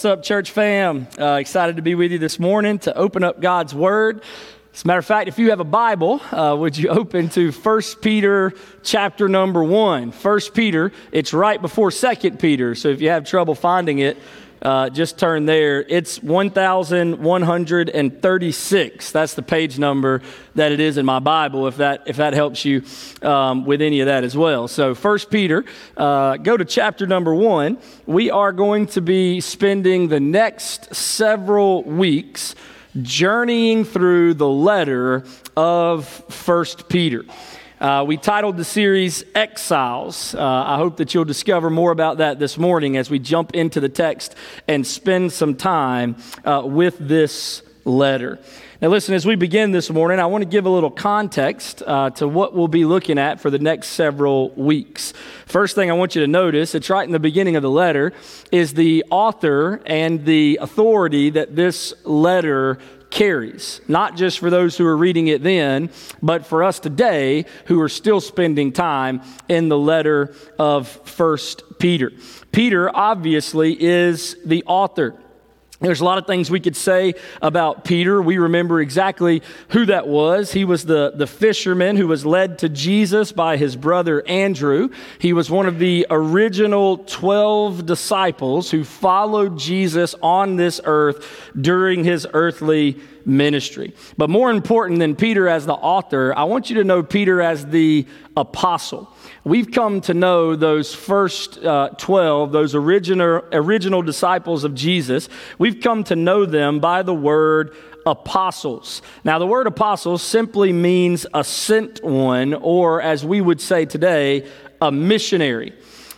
What's up, church fam? Uh, excited to be with you this morning to open up God's Word. As a matter of fact, if you have a Bible, uh, would you open to 1 Peter chapter number 1? 1 Peter, it's right before 2 Peter, so if you have trouble finding it, uh, just turn there. It's 1136. That's the page number that it is in my Bible, if that, if that helps you um, with any of that as well. So, First Peter, uh, go to chapter number 1. We are going to be spending the next several weeks journeying through the letter of First Peter. Uh, we titled the series Exiles. Uh, I hope that you'll discover more about that this morning as we jump into the text and spend some time uh, with this letter. Now, listen, as we begin this morning, I want to give a little context uh, to what we'll be looking at for the next several weeks. First thing I want you to notice, it's right in the beginning of the letter, is the author and the authority that this letter carries, not just for those who are reading it then, but for us today who are still spending time in the letter of First Peter. Peter obviously is the author. There's a lot of things we could say about Peter. We remember exactly who that was. He was the, the fisherman who was led to Jesus by his brother Andrew. He was one of the original 12 disciples who followed Jesus on this earth during his earthly ministry. But more important than Peter as the author, I want you to know Peter as the apostle. We've come to know those first uh, 12, those original, original disciples of Jesus. We've come to know them by the word apostles. Now, the word apostles simply means a sent one, or as we would say today, a missionary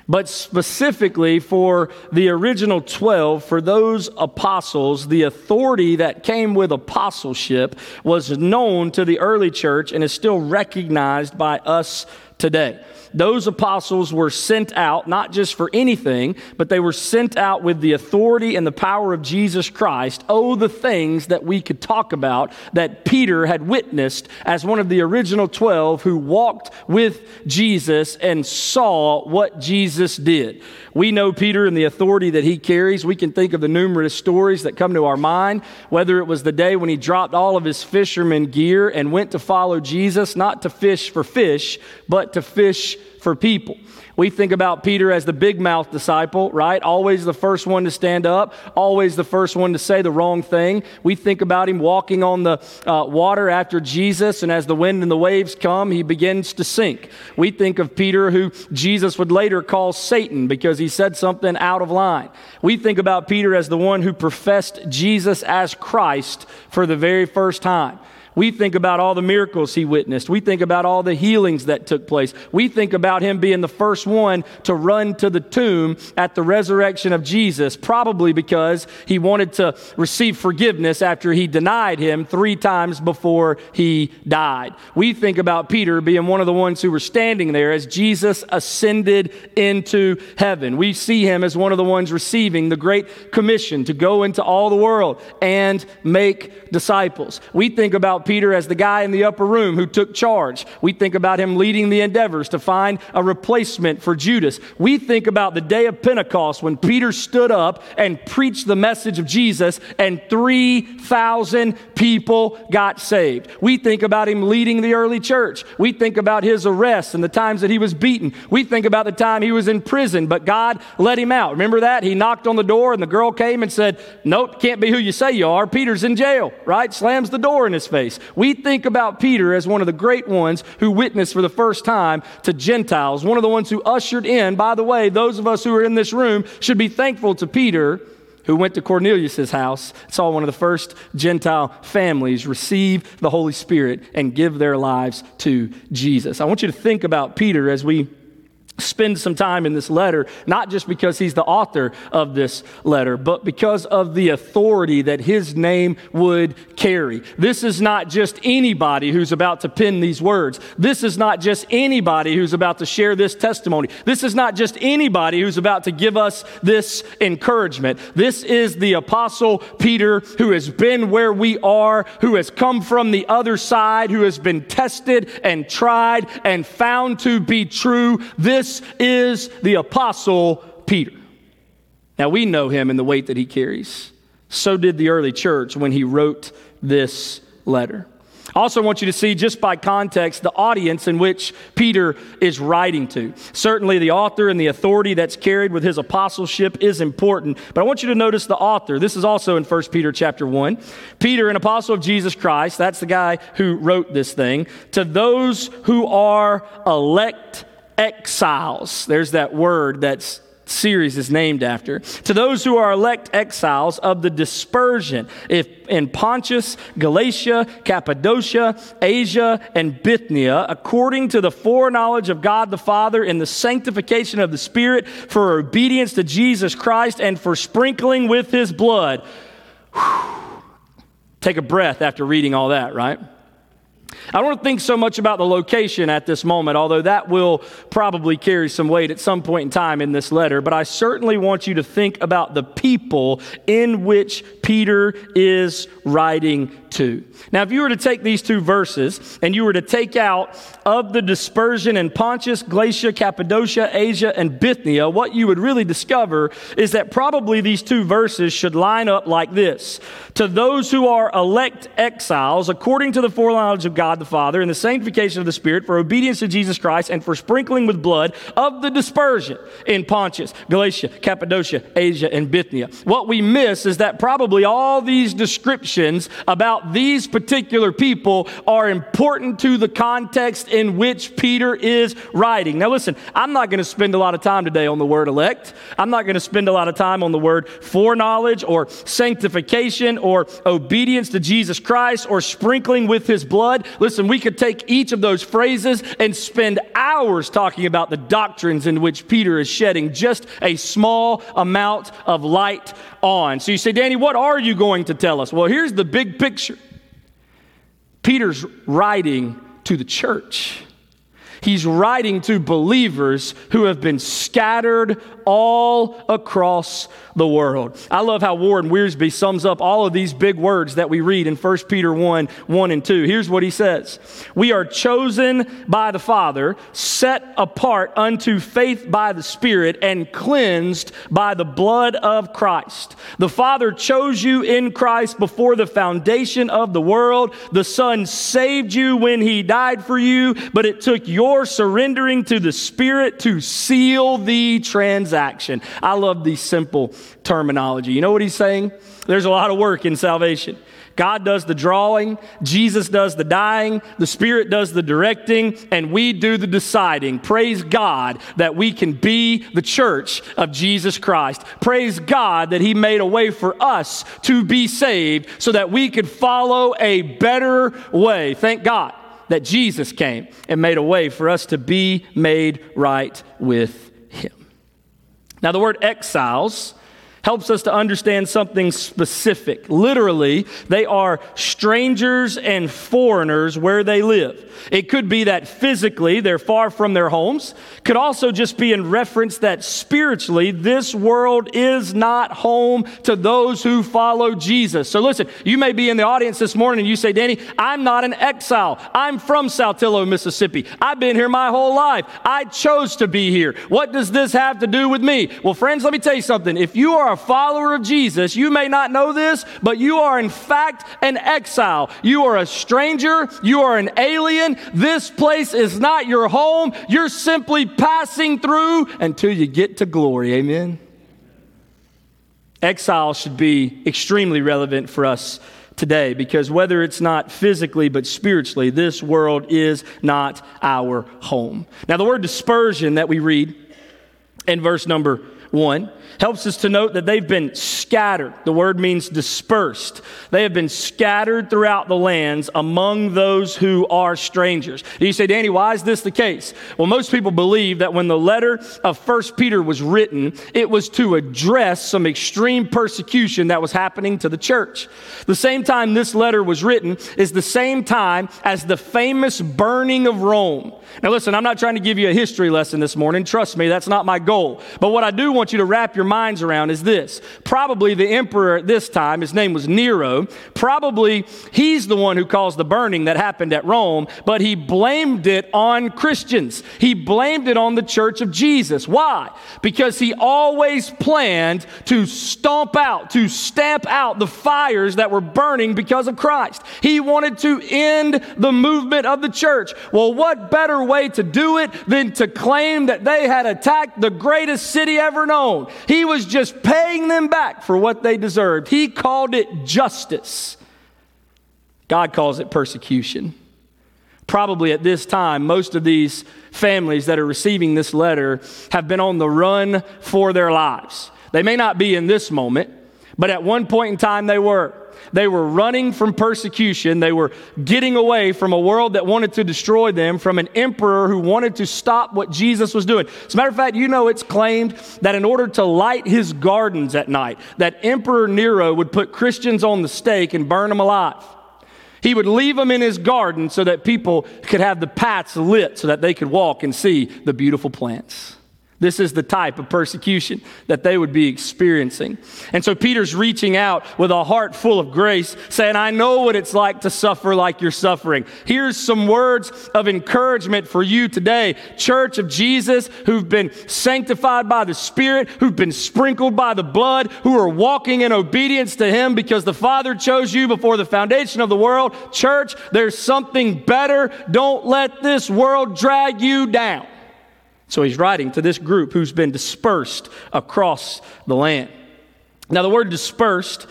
but specifically for the original 12, for those apostles, the authority that came with apostleship was known to the early church and is still recognized by us today those apostles were sent out not just for anything, but they were sent out with the authority and the power of Jesus Christ. Oh, the things that we could talk about that Peter had witnessed as one of the original 12 who walked with Jesus and saw what Jesus did. We know Peter and the authority that he carries. We can think of the numerous stories that come to our mind, whether it was the day when he dropped all of his fisherman gear and went to follow Jesus, not to fish for fish, but to fish for people. We think about Peter as the big mouth disciple, right? Always the first one to stand up, always the first one to say the wrong thing. We think about him walking on the uh, water after Jesus, and as the wind and the waves come, he begins to sink. We think of Peter, who Jesus would later call Satan because he said something out of line. We think about Peter as the one who professed Jesus as Christ for the very first time. We think about all the miracles he witnessed. We think about all the healings that took place. We think about him being the first one to run to the tomb at the resurrection of Jesus, probably because he wanted to receive forgiveness after he denied him three times before he died. We think about Peter being one of the ones who were standing there as Jesus ascended into heaven. We see him as one of the ones receiving the Great Commission to go into all the world and make disciples. We think about Peter as the guy in the upper room who took charge. We think about him leading the endeavors to find a replacement for Judas. We think about the day of Pentecost when Peter stood up and preached the message of Jesus and 3,000 people got saved. We think about him leading the early church. We think about his arrest and the times that he was beaten. We think about the time he was in prison, but God let him out. Remember that? He knocked on the door and the girl came and said, Nope, can't be who you say you are. Peter's in jail, right? Slams the door in his face. We think about Peter as one of the great ones who witnessed for the first time to Gentiles, one of the ones who ushered in. By the way, those of us who are in this room should be thankful to Peter who went to Cornelius' house, saw one of the first Gentile families receive the Holy Spirit and give their lives to Jesus. I want you to think about Peter as we spend some time in this letter, not just because he's the author of this letter, but because of the authority that his name would carry. This is not just anybody who's about to pen these words. This is not just anybody who's about to share this testimony. This is not just anybody who's about to give us this encouragement. This is the apostle Peter who has been where we are, who has come from the other side, who has been tested and tried and found to be true. This this is the Apostle Peter. Now, we know him and the weight that he carries. So did the early church when he wrote this letter. I also want you to see, just by context, the audience in which Peter is writing to. Certainly, the author and the authority that's carried with his apostleship is important, but I want you to notice the author. This is also in 1 Peter chapter 1. Peter, an apostle of Jesus Christ, that's the guy who wrote this thing, to those who are elect exiles. There's that word that's series is named after. To those who are elect exiles of the dispersion if in Pontus, Galatia, Cappadocia, Asia, and Bithynia, according to the foreknowledge of God the Father in the sanctification of the Spirit, for obedience to Jesus Christ and for sprinkling with his blood. Whew. Take a breath after reading all that, right? I don't think so much about the location at this moment, although that will probably carry some weight at some point in time in this letter. But I certainly want you to think about the people in which Peter is writing to. Now, if you were to take these two verses and you were to take out of the dispersion in Pontus, Galatia, Cappadocia, Asia, and Bithynia, what you would really discover is that probably these two verses should line up like this To those who are elect exiles, according to the foreknowledge of God the Father and the sanctification of the Spirit, for obedience to Jesus Christ and for sprinkling with blood of the dispersion in Pontus, Galatia, Cappadocia, Asia, and Bithynia. What we miss is that probably all these descriptions about these particular people are important to the context in which Peter is writing. Now, listen, I'm not going to spend a lot of time today on the word elect. I'm not going to spend a lot of time on the word foreknowledge or sanctification or obedience to Jesus Christ or sprinkling with his blood. Listen, we could take each of those phrases and spend hours talking about the doctrines in which Peter is shedding just a small amount of light on. So you say, Danny, what are you going to tell us? Well, here's the big picture Peter's writing to the church. He's writing to believers who have been scattered all across the world. I love how Warren Wiersbe sums up all of these big words that we read in 1 Peter 1 1 and 2. Here's what he says We are chosen by the Father, set apart unto faith by the Spirit, and cleansed by the blood of Christ. The Father chose you in Christ before the foundation of the world. The Son saved you when he died for you, but it took your surrendering to the Spirit to seal the transaction. I love the simple terminology. You know what he's saying? There's a lot of work in salvation. God does the drawing, Jesus does the dying, the Spirit does the directing, and we do the deciding. Praise God that we can be the church of Jesus Christ. Praise God that He made a way for us to be saved so that we could follow a better way. Thank God that Jesus came and made a way for us to be made right with Him. Now, the word exiles helps us to understand something specific. Literally, they are strangers and foreigners where they live. It could be that physically they're far from their homes. Could also just be in reference that spiritually this world is not home to those who follow Jesus. So listen, you may be in the audience this morning and you say, Danny, I'm not an exile. I'm from Saltillo, Mississippi. I've been here my whole life. I chose to be here. What does this have to do with me? Well, friends, let me tell you something. If you are a follower of Jesus, you may not know this, but you are in fact an exile. You are a stranger. You are an alien. This place is not your home. You're simply passing through until you get to glory. Amen. Exile should be extremely relevant for us today because whether it's not physically but spiritually, this world is not our home. Now, the word dispersion that we read in verse number one helps us to note that they've been scattered. The word means dispersed. They have been scattered throughout the lands among those who are strangers. You say, Danny, why is this the case? Well, most people believe that when the letter of First Peter was written, it was to address some extreme persecution that was happening to the church. The same time this letter was written is the same time as the famous burning of Rome Now, listen, I'm not trying to give you a history lesson this morning. Trust me, that's not my goal. But what I do want you to wrap your minds around is this. Probably the emperor at this time, his name was Nero, probably he's the one who caused the burning that happened at Rome, but he blamed it on Christians. He blamed it on the church of Jesus. Why? Because he always planned to stomp out, to stamp out the fires that were burning because of Christ. He wanted to end the movement of the church. Well, what better way to do it than to claim that they had attacked the greatest city ever known? He was just paying them back for what they deserved. He called it justice. God calls it persecution. Probably at this time, most of these families that are receiving this letter have been on the run for their lives. They may not be in this moment, but at one point in time they were. They were running from persecution. They were getting away from a world that wanted to destroy them, from an emperor who wanted to stop what Jesus was doing. As a matter of fact, you know it's claimed that in order to light his gardens at night, that Emperor Nero would put Christians on the stake and burn them alive. He would leave them in his garden so that people could have the paths lit so that they could walk and see the beautiful plants. This is the type of persecution that they would be experiencing. And so Peter's reaching out with a heart full of grace, saying, I know what it's like to suffer like you're suffering. Here's some words of encouragement for you today, Church of Jesus, who've been sanctified by the Spirit, who've been sprinkled by the blood, who are walking in obedience to Him because the Father chose you before the foundation of the world. Church, there's something better. Don't let this world drag you down. So he's writing to this group who's been dispersed across the land. Now, the word dispersed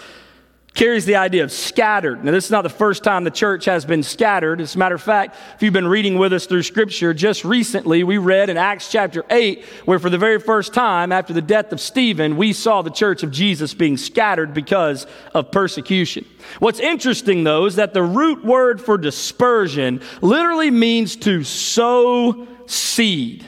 carries the idea of scattered. Now, this is not the first time the church has been scattered. As a matter of fact, if you've been reading with us through Scripture, just recently we read in Acts chapter 8, where for the very first time after the death of Stephen, we saw the church of Jesus being scattered because of persecution. What's interesting, though, is that the root word for dispersion literally means to sow seed.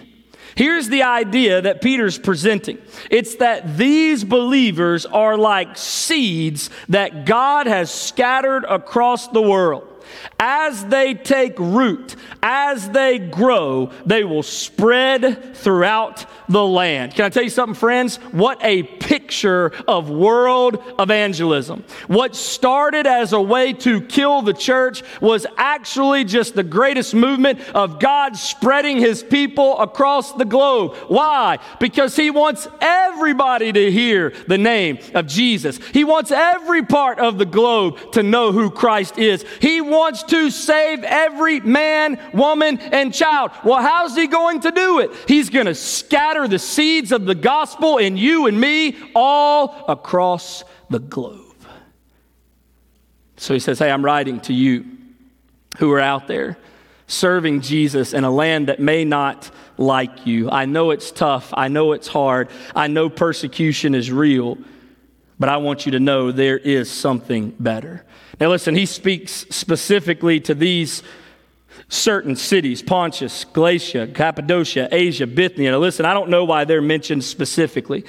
Here's the idea that Peter's presenting it's that these believers are like seeds that God has scattered across the world. As they take root, as they grow, they will spread throughout the land. Can I tell you something, friends? What a picture of world evangelism. What started as a way to kill the church was actually just the greatest movement of God spreading his people across the globe. Why? Because he wants everybody to hear the name of Jesus. He wants every part of the globe to know who Christ is. He wants to save every man, woman, and child. Well, how's he going to do it? He's going to scatter the seeds of the gospel in you and me all across the globe. So he says, Hey, I'm writing to you who are out there serving Jesus in a land that may not like you. I know it's tough. I know it's hard. I know persecution is real, but I want you to know there is something better. Now, listen, he speaks specifically to these certain cities Pontus, Galatia, Cappadocia, Asia, Bithynia. Now, listen, I don't know why they're mentioned specifically.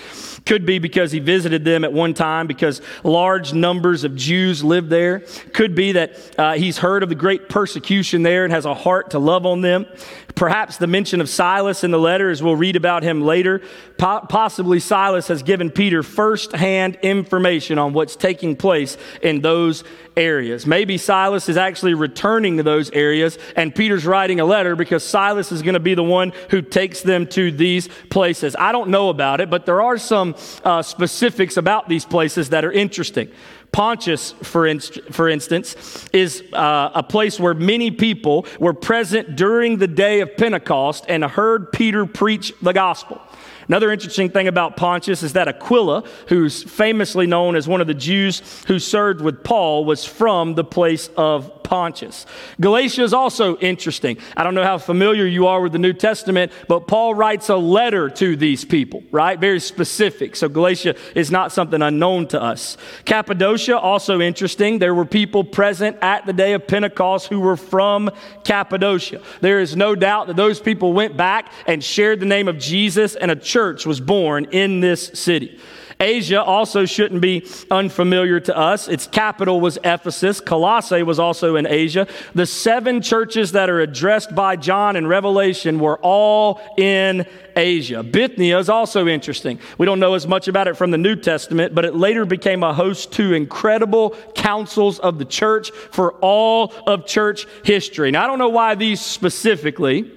Could be because he visited them at one time, because large numbers of Jews lived there. Could be that uh, he's heard of the great persecution there and has a heart to love on them. Perhaps the mention of Silas in the letter, as we'll read about him later. Po- possibly Silas has given Peter firsthand information on what's taking place in those areas. Maybe Silas is actually returning to those areas, and Peter's writing a letter because Silas is going to be the one who takes them to these places. I don't know about it, but there are some uh, specifics about these places that are interesting. Pontius, for, inst- for instance, is uh, a place where many people were present during the day of Pentecost and heard Peter preach the gospel. Another interesting thing about Pontius is that Aquila, who's famously known as one of the Jews who served with Paul, was from the place of Pontius. Galatia is also interesting. I don't know how familiar you are with the New Testament, but Paul writes a letter to these people, right? Very specific. So Galatia is not something unknown to us. Cappadocia, also interesting. There were people present at the day of Pentecost who were from Cappadocia. There is no doubt that those people went back and shared the name of Jesus, and a church was born in this city. Asia also shouldn't be unfamiliar to us. Its capital was Ephesus. Colossae was also in Asia. The seven churches that are addressed by John in Revelation were all in Asia. Bithynia is also interesting. We don't know as much about it from the New Testament, but it later became a host to incredible councils of the church for all of church history. Now, I don't know why these specifically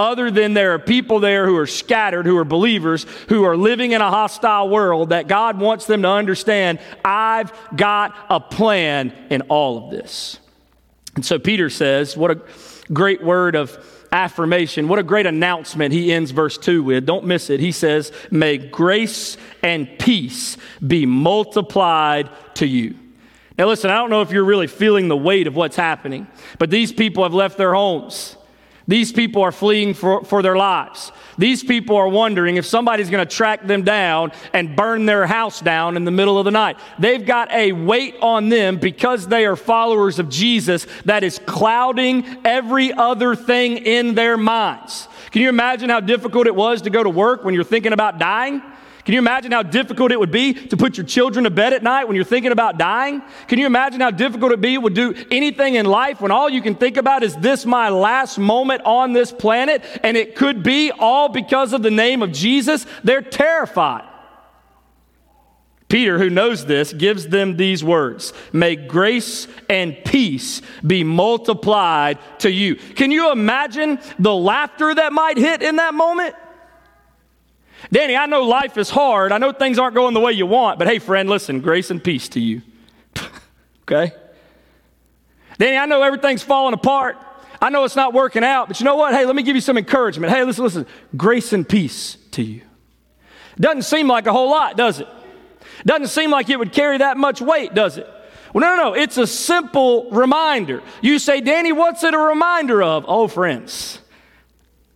other than there are people there who are scattered, who are believers, who are living in a hostile world, that God wants them to understand I've got a plan in all of this. And so Peter says, What a great word of affirmation. What a great announcement he ends verse 2 with. Don't miss it. He says, May grace and peace be multiplied to you. Now, listen, I don't know if you're really feeling the weight of what's happening, but these people have left their homes. These people are fleeing for, for their lives. These people are wondering if somebody's going to track them down and burn their house down in the middle of the night. They've got a weight on them because they are followers of Jesus that is clouding every other thing in their minds. Can you imagine how difficult it was to go to work when you're thinking about dying? Can you imagine how difficult it would be to put your children to bed at night when you're thinking about dying? Can you imagine how difficult it would be to do anything in life when all you can think about is this my last moment on this planet and it could be all because of the name of Jesus? They're terrified. Peter, who knows this, gives them these words May grace and peace be multiplied to you. Can you imagine the laughter that might hit in that moment? Danny, I know life is hard. I know things aren't going the way you want, but hey, friend, listen, grace and peace to you. okay? Danny, I know everything's falling apart. I know it's not working out, but you know what? Hey, let me give you some encouragement. Hey, listen, listen. Grace and peace to you. Doesn't seem like a whole lot, does it? Doesn't seem like it would carry that much weight, does it? Well, no, no, no. It's a simple reminder. You say, Danny, what's it a reminder of? Oh, friends,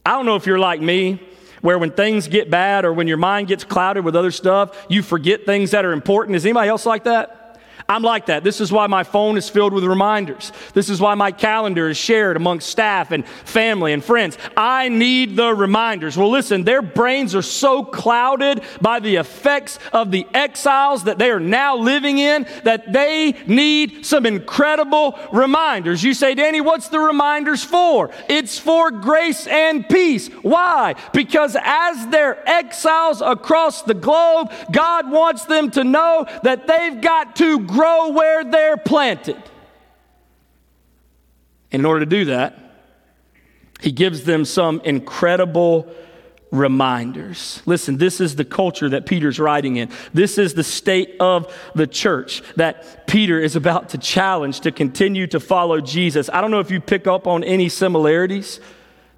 I don't know if you're like me where when things get bad or when your mind gets clouded with other stuff, you forget things that are important. Is anybody else like that? I'm like that. This is why my phone is filled with reminders. This is why my calendar is shared amongst staff and family and friends. I need the reminders. Well, listen, their brains are so clouded by the effects of the exiles that they are now living in that they need some incredible reminders. You say, Danny, what's the reminders for? It's for grace and peace. Why? Because as they're exiles across the globe, God wants them to know that they've got to grow where they're planted. And in order to do that, he gives them some incredible reminders. Listen, this is the culture that Peter's writing in. This is the state of the church that Peter is about to challenge to continue to follow Jesus. I don't know if you pick up on any similarities,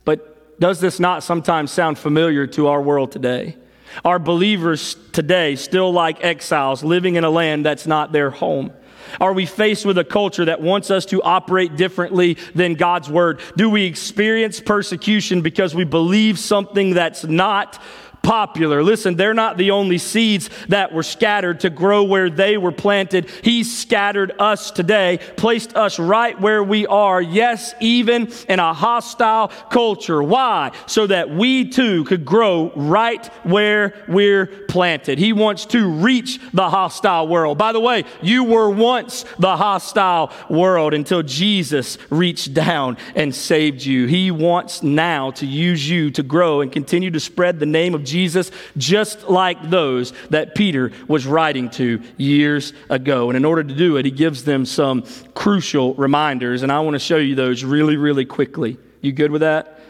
but does this not sometimes sound familiar to our world today? Are believers today still like exiles living in a land that's not their home? Are we faced with a culture that wants us to operate differently than God's word? Do we experience persecution because we believe something that's not popular. Listen, they're not the only seeds that were scattered to grow where they were planted. He scattered us today, placed us right where we are, yes, even in a hostile culture. Why? So that we too could grow right where we're planted. He wants to reach the hostile world. By the way, you were once the hostile world until Jesus reached down and saved you. He wants now to use you to grow and continue to spread the name of Jesus Jesus, just like those that Peter was writing to years ago. And in order to do it, he gives them some crucial reminders. And I want to show you those really, really quickly. You good with that?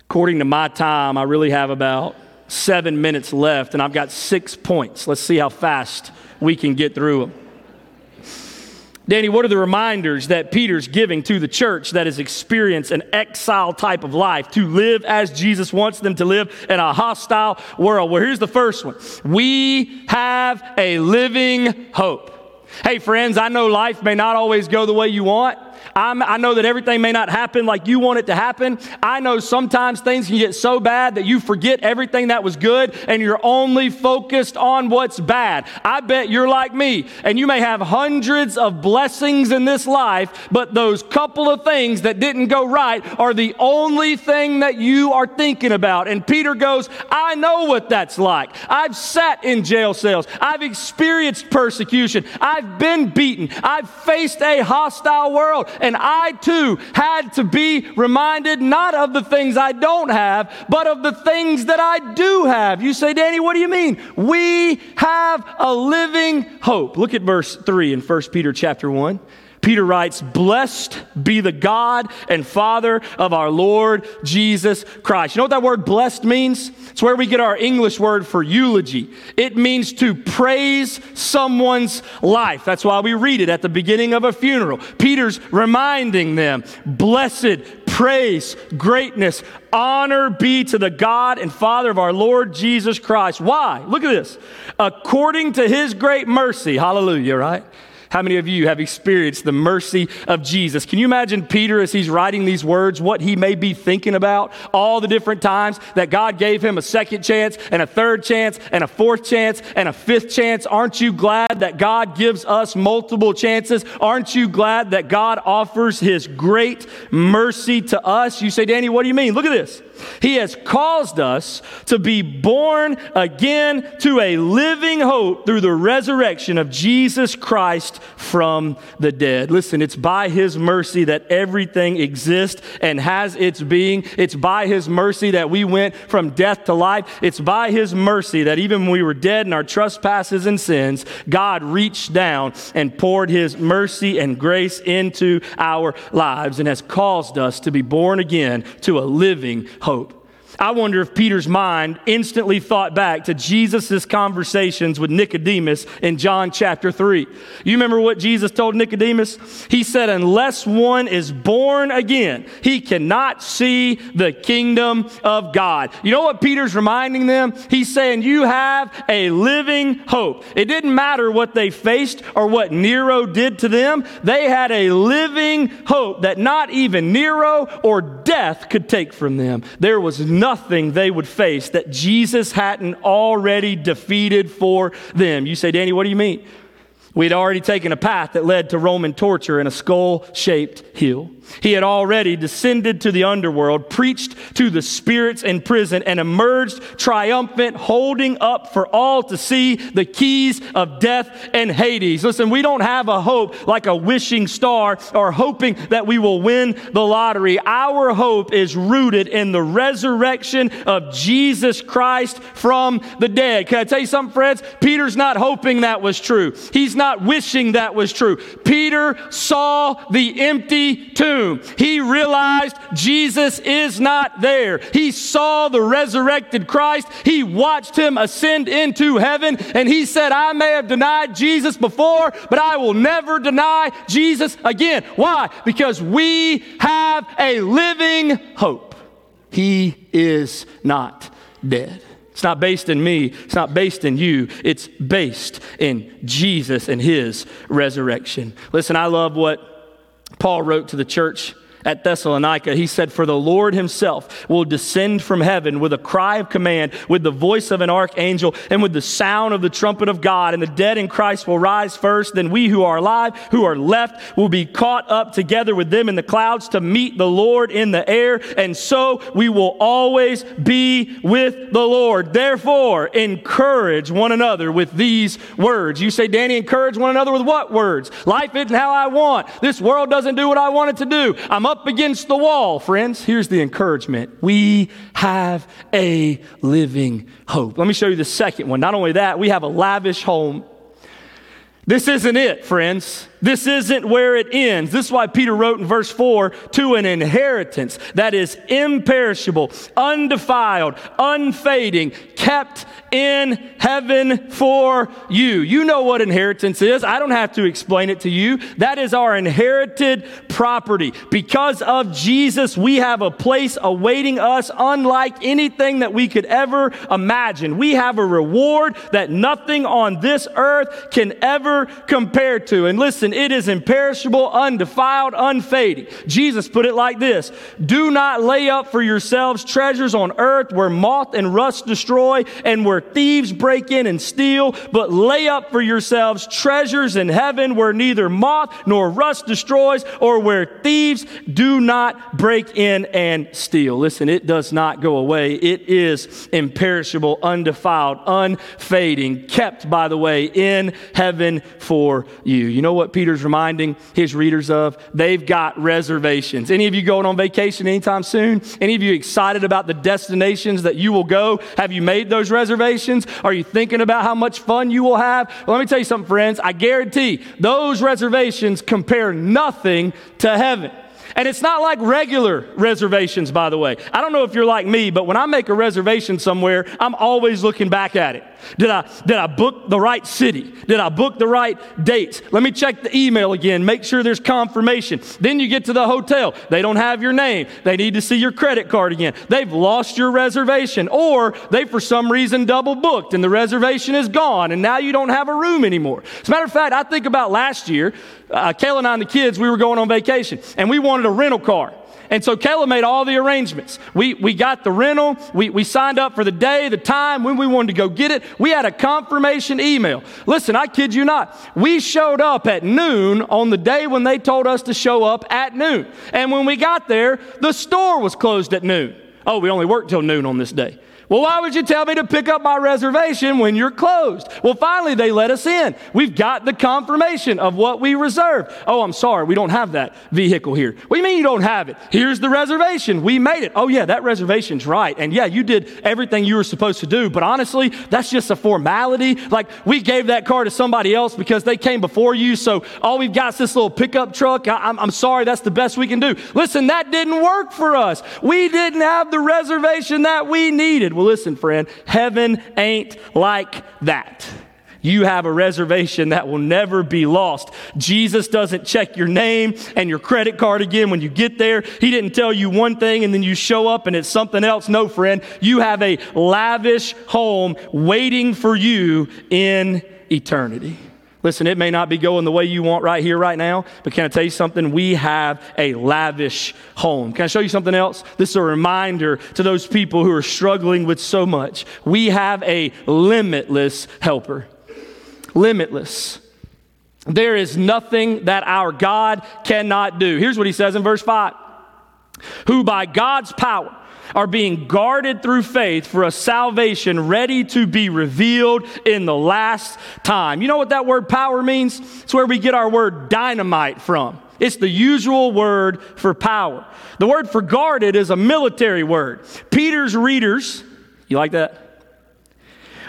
According to my time, I really have about seven minutes left, and I've got six points. Let's see how fast we can get through them. Danny, what are the reminders that Peter's giving to the church that has experienced an exile type of life to live as Jesus wants them to live in a hostile world? Well, here's the first one we have a living hope. Hey, friends, I know life may not always go the way you want. I'm, i know that everything may not happen like you want it to happen. I know sometimes things can get so bad that you forget everything that was good and you're only focused on what's bad. I bet you're like me and you may have hundreds of blessings in this life, but those couple of things that didn't go right are the only thing that you are thinking about. And Peter goes, I know what that's like. I've sat in jail cells. I've experienced persecution. I've been beaten. I've faced a hostile world. And I too had to be reminded not of the things I don't have, but of the things that I do have. You say, Danny, what do you mean? We have a living hope. Look at verse 3 in 1 Peter chapter 1. Peter writes, Blessed be the God and Father of our Lord Jesus Christ. You know what that word blessed means? It's where we get our English word for eulogy. It means to praise someone's life. That's why we read it at the beginning of a funeral. Peter's reminding them, Blessed, praise, greatness, honor be to the God and Father of our Lord Jesus Christ. Why? Look at this. According to his great mercy, hallelujah, right? How many of you have experienced the mercy of Jesus? Can you imagine Peter as he's writing these words, what he may be thinking about? All the different times that God gave him a second chance and a third chance and a fourth chance and a fifth chance. Aren't you glad that God gives us multiple chances? Aren't you glad that God offers his great mercy to us? You say, Danny, what do you mean? Look at this. He has caused us to be born again to a living hope through the resurrection of Jesus Christ from the dead. Listen, it's by His mercy that everything exists and has its being. It's by His mercy that we went from death to life. It's by His mercy that even when we were dead in our trespasses and sins, God reached down and poured His mercy and grace into our lives and has caused us to be born again to a living hope. I wonder if Peter's mind instantly thought back to Jesus' conversations with Nicodemus in John chapter 3. You remember what Jesus told Nicodemus? He said, Unless one is born again, he cannot see the kingdom of God. You know what Peter's reminding them? He's saying, You have a living hope. It didn't matter what they faced or what Nero did to them, they had a living hope that not even Nero or death could take from them. There was nothing they would face that Jesus hadn't already defeated for them. You say, Danny, what do you mean? We'd already taken a path that led to Roman torture and a skull shaped hill. He had already descended to the underworld, preached to the spirits in prison, and emerged triumphant, holding up for all to see the keys of death and Hades. Listen, we don't have a hope like a wishing star or hoping that we will win the lottery. Our hope is rooted in the resurrection of Jesus Christ from the dead. Can I tell you something, friends? Peter's not hoping that was true, he's not wishing that was true. Peter saw the empty tomb tomb. He realized Jesus is not there. He saw the resurrected Christ. He watched him ascend into heaven, and he said, I may have denied Jesus before, but I will never deny Jesus again. Why? Because we have a living hope. He is not dead. It's not based in me. It's not based in you. It's based in Jesus and his resurrection. Listen, I love what Paul wrote to the church at Thessalonica, he said, For the Lord himself will descend from heaven with a cry of command, with the voice of an archangel, and with the sound of the trumpet of God. And the dead in Christ will rise first. Then we who are alive, who are left, will be caught up together with them in the clouds to meet the Lord in the air. And so we will always be with the Lord. Therefore, encourage one another with these words. You say, Danny, encourage one another with what words? Life isn't how I want. This world doesn't do what I want it to do. I'm up up against the wall, friends. Here's the encouragement we have a living hope. Let me show you the second one. Not only that, we have a lavish home. This isn't it, friends. This isn't where it ends. This is why Peter wrote in verse 4 to an inheritance that is imperishable, undefiled, unfading, kept in heaven for you. You know what inheritance is. I don't have to explain it to you. That is our inherited property. Because of Jesus, we have a place awaiting us unlike anything that we could ever imagine. We have a reward that nothing on this earth can ever compare to. And listen, it is imperishable, undefiled, unfading. Jesus put it like this Do not lay up for yourselves treasures on earth where moth and rust destroy and where thieves break in and steal, but lay up for yourselves treasures in heaven where neither moth nor rust destroys or where thieves do not break in and steal. Listen, it does not go away. It is imperishable, undefiled, unfading, kept, by the way, in heaven for you. You know what Peter's reminding his readers of? They've got reservations. Any of you going on vacation anytime soon? Any of you excited about the destinations that you will go? Have you made those reservations? Are you thinking about how much fun you will have? Well, let me tell you something, friends. I guarantee those reservations compare nothing to heaven. And it's not like regular reservations, by the way. I don't know if you're like me, but when I make a reservation somewhere, I'm always looking back at it. Did I, did I book the right city? Did I book the right dates? Let me check the email again, make sure there's confirmation. Then you get to the hotel. They don't have your name. They need to see your credit card again. They've lost your reservation, or they, for some reason, double booked and the reservation is gone, and now you don't have a room anymore. As a matter of fact, I think about last year, uh, Kayla and I and the kids, we were going on vacation, and we wanted a rental car. And so Kayla made all the arrangements. We, we got the rental, we, we signed up for the day, the time, when we wanted to go get it. We had a confirmation email. Listen, I kid you not. We showed up at noon on the day when they told us to show up at noon. And when we got there, the store was closed at noon. Oh, we only worked till noon on this day. Well, why would you tell me to pick up my reservation when you're closed? Well, finally, they let us in. We've got the confirmation of what we reserved. Oh, I'm sorry, we don't have that vehicle here. What do you mean you don't have it? Here's the reservation. We made it. Oh, yeah, that reservation's right. And yeah, you did everything you were supposed to do. But honestly, that's just a formality. Like, we gave that car to somebody else because they came before you. So all we've got is this little pickup truck. I, I'm, I'm sorry, that's the best we can do. Listen, that didn't work for us. We didn't have the reservation that we needed. Well, listen, friend, heaven ain't like that. You have a reservation that will never be lost. Jesus doesn't check your name and your credit card again when you get there. He didn't tell you one thing and then you show up and it's something else. No, friend. You have a lavish home waiting for you in eternity. Listen, it may not be going the way you want right here, right now, but can I tell you something? We have a lavish home. Can I show you something else? This is a reminder to those people who are struggling with so much. We have a limitless helper. Limitless. There is nothing that our God cannot do. Here's what he says in verse 5 Who by God's power, are being guarded through faith for a salvation ready to be revealed in the last time. You know what that word power means? It's where we get our word dynamite from. It's the usual word for power. The word for guarded is a military word. Peter's readers, you like that?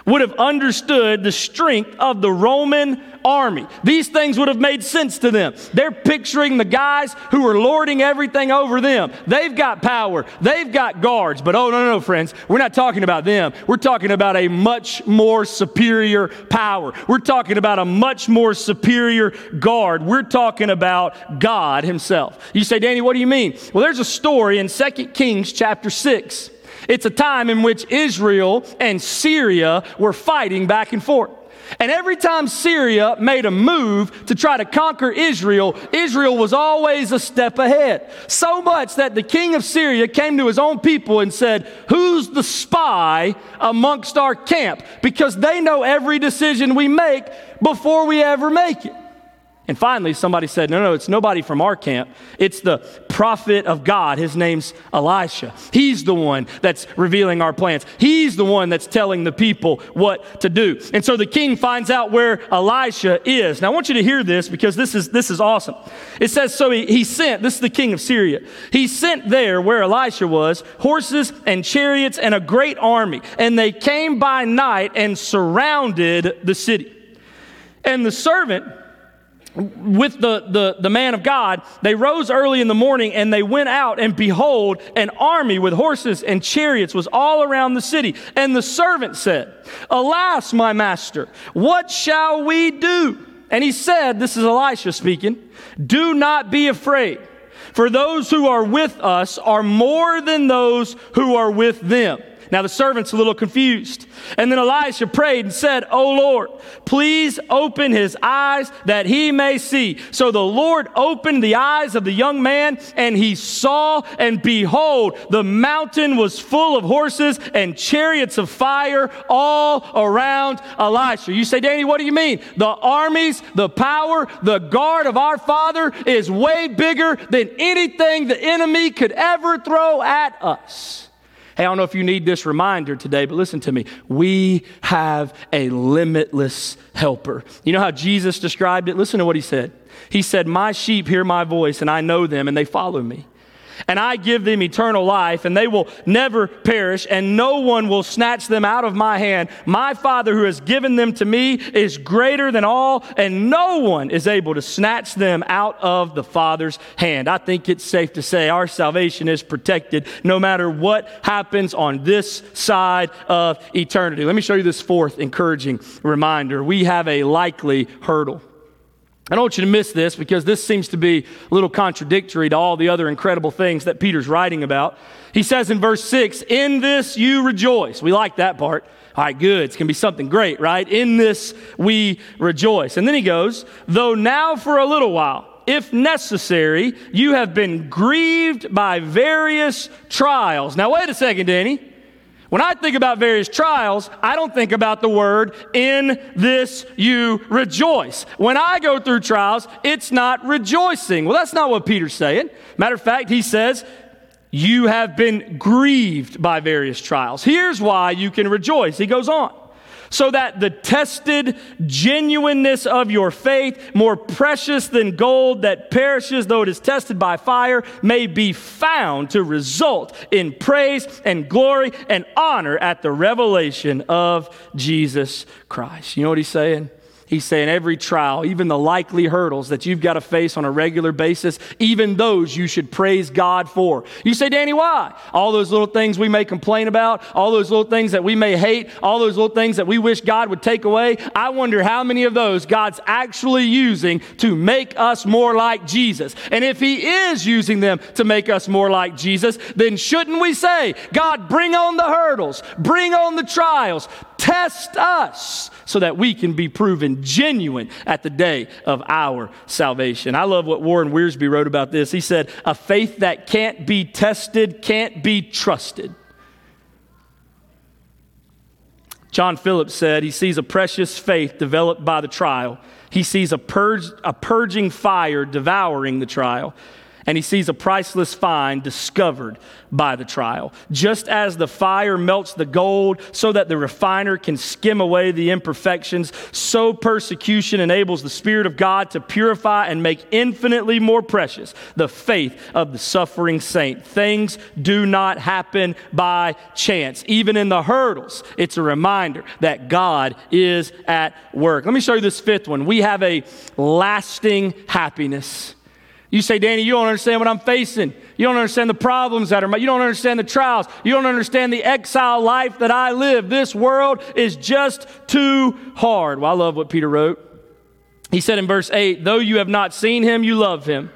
Would have understood the strength of the Roman army. These things would have made sense to them. They're picturing the guys who are lording everything over them. They've got power, they've got guards. But oh, no, no, no, friends, we're not talking about them. We're talking about a much more superior power. We're talking about a much more superior guard. We're talking about God Himself. You say, Danny, what do you mean? Well, there's a story in 2 Kings chapter 6. It's a time in which Israel and Syria were fighting back and forth. And every time Syria made a move to try to conquer Israel, Israel was always a step ahead. So much that the king of Syria came to his own people and said, Who's the spy amongst our camp? Because they know every decision we make before we ever make it. And finally, somebody said, No, no, it's nobody from our camp. It's the prophet of God. His name's Elisha. He's the one that's revealing our plans. He's the one that's telling the people what to do. And so the king finds out where Elisha is. Now, I want you to hear this because this is, this is awesome. It says, So he, he sent, this is the king of Syria, he sent there where Elisha was horses and chariots and a great army. And they came by night and surrounded the city. And the servant, with the, the, the man of God, they rose early in the morning and they went out, and behold, an army with horses and chariots was all around the city. And the servant said, Alas, my master, what shall we do? And he said, This is Elisha speaking, do not be afraid, for those who are with us are more than those who are with them. Now the servant's a little confused. And then Elisha prayed and said, Oh Lord, please open his eyes that he may see. So the Lord opened the eyes of the young man, and he saw, and behold, the mountain was full of horses and chariots of fire all around Elisha. You say, Danny, what do you mean? The armies, the power, the guard of our Father is way bigger than anything the enemy could ever throw at us. Hey, I don't know if you need this reminder today, but listen to me. We have a limitless helper. You know how Jesus described it? Listen to what he said. He said, My sheep hear my voice, and I know them, and they follow me and I give them eternal life, and they will never perish, and no one will snatch them out of my hand. My Father who has given them to me is greater than all, and no one is able to snatch them out of the Father's hand. I think it's safe to say our salvation is protected no matter what happens on this side of eternity. Let me show you this fourth encouraging reminder. We have a likely hurdle. I don't want you to miss this because this seems to be a little contradictory to all the other incredible things that Peter's writing about. He says in verse 6, In this you rejoice. We like that part. All right, good. It's going to be something great, right? In this we rejoice. And then he goes, Though now for a little while, if necessary, you have been grieved by various trials. Now, wait a second, Danny. When I think about various trials, I don't think about the word, in this you rejoice. When I go through trials, it's not rejoicing. Well, that's not what Peter's saying. Matter of fact, he says, you have been grieved by various trials. Here's why you can rejoice. He goes on so that the tested genuineness of your faith, more precious than gold that perishes though it is tested by fire, may be found to result in praise and glory and honor at the revelation of Jesus Christ. You know what he's saying? He's saying every trial, even the likely hurdles that you've got to face on a regular basis, even those you should praise God for. You say, Danny, why? All those little things we may complain about, all those little things that we may hate, all those little things that we wish God would take away. I wonder how many of those God's actually using to make us more like Jesus. And if He is using them to make us more like Jesus, then shouldn't we say, God, bring on the hurdles, bring on the trials, test us so that we can be proven genuine at the day of our salvation. I love what Warren Wiersbe wrote about this. He said, A faith that can't be tested can't be trusted. John Phillips said he sees a precious faith developed by the trial. He sees a, purge, a purging fire devouring the trial and he sees a priceless find discovered by the trial. Just as the fire melts the gold so that the refiner can skim away the imperfections, so persecution enables the Spirit of God to purify and make infinitely more precious the faith of the suffering saint. Things do not happen by chance. Even in the hurdles, it's a reminder that God is at work. Let me show you this fifth one. We have a lasting happiness. You say, Danny, you don't understand what I'm facing. You don't understand the problems that are, my you don't understand the trials. You don't understand the exile life that I live. This world is just too hard. Well, I love what Peter wrote. He said in verse 8, though you have not seen him, you love him.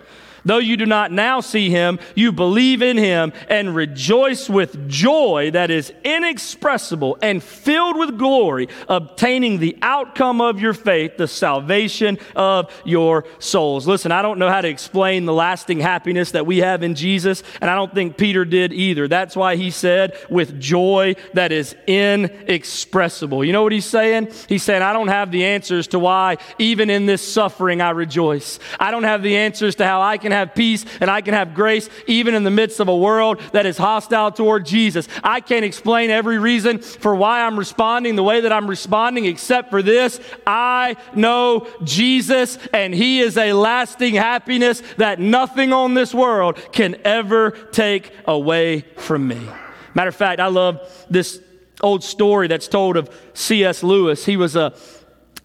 Though you do not now see him, you believe in him and rejoice with joy that is inexpressible and filled with glory, obtaining the outcome of your faith, the salvation of your souls. Listen, I don't know how to explain the lasting happiness that we have in Jesus, and I don't think Peter did either. That's why he said, with joy that is inexpressible. You know what he's saying? He's saying, I don't have the answers to why, even in this suffering, I rejoice. I don't have the answers to how I can can have peace and I can have grace even in the midst of a world that is hostile toward Jesus. I can't explain every reason for why I'm responding the way that I'm responding, except for this I know Jesus, and He is a lasting happiness that nothing on this world can ever take away from me. Matter of fact, I love this old story that's told of C.S. Lewis. He was a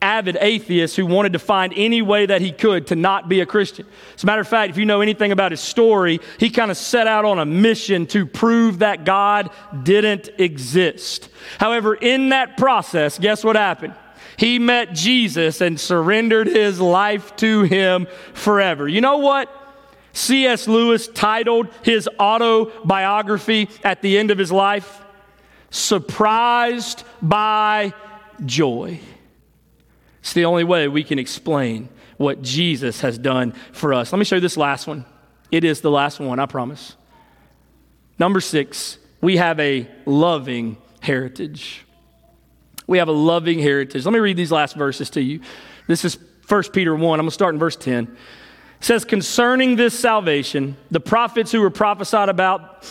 avid atheist who wanted to find any way that he could to not be a Christian. As a matter of fact, if you know anything about his story, he kind of set out on a mission to prove that God didn't exist. However, in that process, guess what happened? He met Jesus and surrendered his life to him forever. You know what? C.S. Lewis titled his autobiography at the end of his life surprised by joy. It's the only way we can explain what Jesus has done for us. Let me show you this last one. It is the last one, I promise. Number six, we have a loving heritage. We have a loving heritage. Let me read these last verses to you. This is 1 Peter 1. I'm going to start in verse 10. It says, Concerning this salvation, the prophets who were prophesied about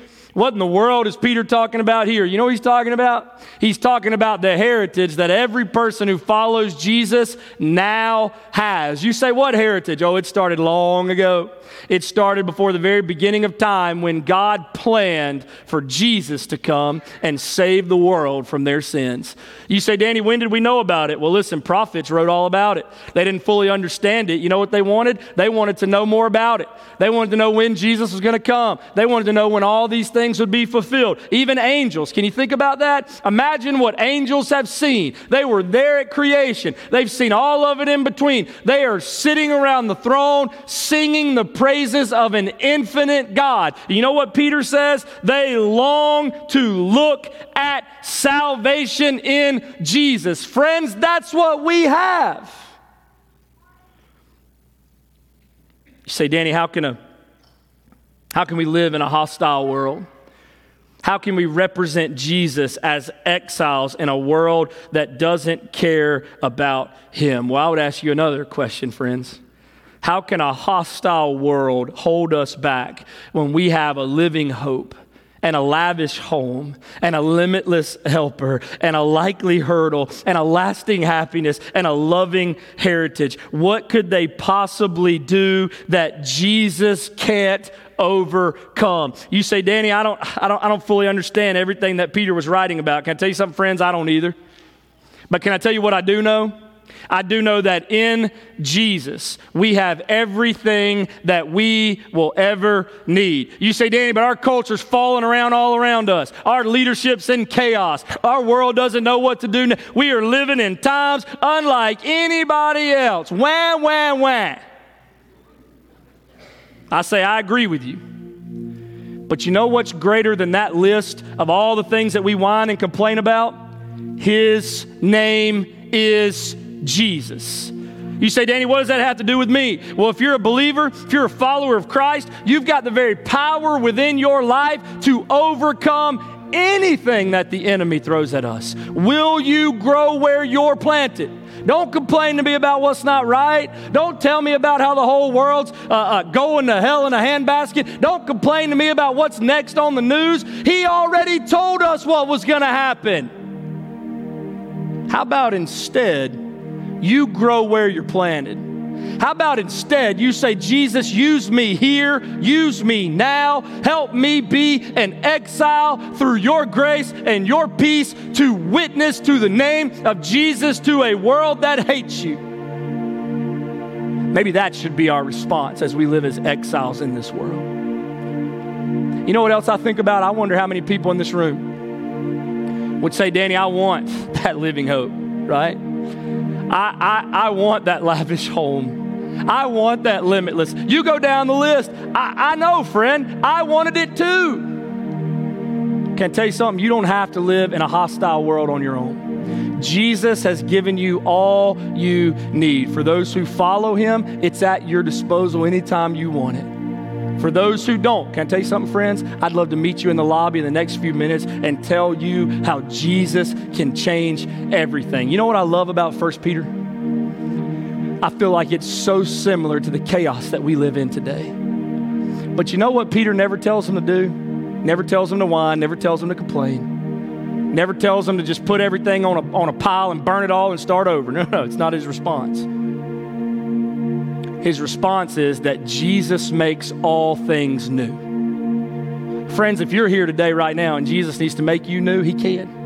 what in the world is Peter talking about here? You know what he's talking about? He's talking about the heritage that every person who follows Jesus now has. You say, what heritage? Oh, it started long ago. It started before the very beginning of time when God planned for Jesus to come and save the world from their sins. You say, Danny, when did we know about it? Well, listen, prophets wrote all about it. They didn't fully understand it. You know what they wanted? They wanted to know more about it. They wanted to know when Jesus was going to come. They wanted to know when all these things would be fulfilled. Even angels. Can you think about that? Imagine what angels have seen. They were there at creation. They've seen all of it in between. They are sitting around the throne singing the praises of an infinite God. You know what Peter says? They long to look at salvation in Jesus. Friends, that's what we have. You say, Danny, how can a how can we live in a hostile world? How can we represent Jesus as exiles in a world that doesn't care about him? Well, I would ask you another question, friends. How can a hostile world hold us back when we have a living hope? and a lavish home and a limitless helper and a likely hurdle and a lasting happiness and a loving heritage. What could they possibly do that Jesus can't overcome? You say, Danny, I don't, I don't, I don't fully understand everything that Peter was writing about. Can I tell you something, friends? I don't either. But can I tell you what I do know? I do know that in Jesus, we have everything that we will ever need. You say, Danny, but our culture's falling around all around us. Our leadership's in chaos. Our world doesn't know what to do. We are living in times unlike anybody else. Wah, wah, wah. I say, I agree with you. But you know what's greater than that list of all the things that we whine and complain about? His name is Jesus. You say, Danny, what does that have to do with me? Well, if you're a believer, if you're a follower of Christ, you've got the very power within your life to overcome anything that the enemy throws at us. Will you grow where you're planted? Don't complain to me about what's not right. Don't tell me about how the whole world's uh, uh, going to hell in a handbasket. Don't complain to me about what's next on the news. He already told us what was going to happen. How about instead, you grow where you're planted? How about instead you say, Jesus, use me here, use me now, help me be an exile through your grace and your peace to witness to the name of Jesus to a world that hates you. Maybe that should be our response as we live as exiles in this world. You know what else I think about? I wonder how many people in this room would say, Danny, I want that living hope, right? I, I, I want that lavish home. I want that limitless. You go down the list. I, I know, friend, I wanted it too. Can I tell you something? You don't have to live in a hostile world on your own. Jesus has given you all you need. For those who follow him, it's at your disposal anytime you want it. For those who don't, can I tell you something, friends? I'd love to meet you in the lobby in the next few minutes and tell you how Jesus can change everything. You know what I love about 1 Peter? I feel like it's so similar to the chaos that we live in today. But you know what Peter never tells them to do? Never tells them to whine, never tells them to complain, never tells them to just put everything on a, on a pile and burn it all and start over. No, no, it's not his response. His response is that Jesus makes all things new. Friends, if you're here today, right now, and Jesus needs to make you new, He can.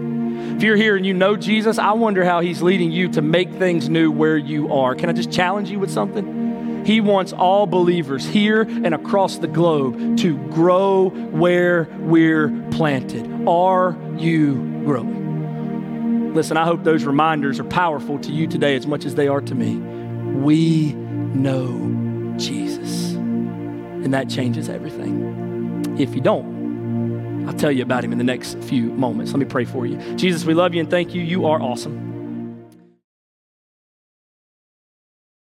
If you're here and you know Jesus, I wonder how he's leading you to make things new where you are. Can I just challenge you with something? He wants all believers here and across the globe to grow where we're planted. Are you growing? Listen, I hope those reminders are powerful to you today as much as they are to me. We know Jesus, and that changes everything. If you don't, I'll tell you about him in the next few moments. Let me pray for you. Jesus, we love you and thank you. You are awesome.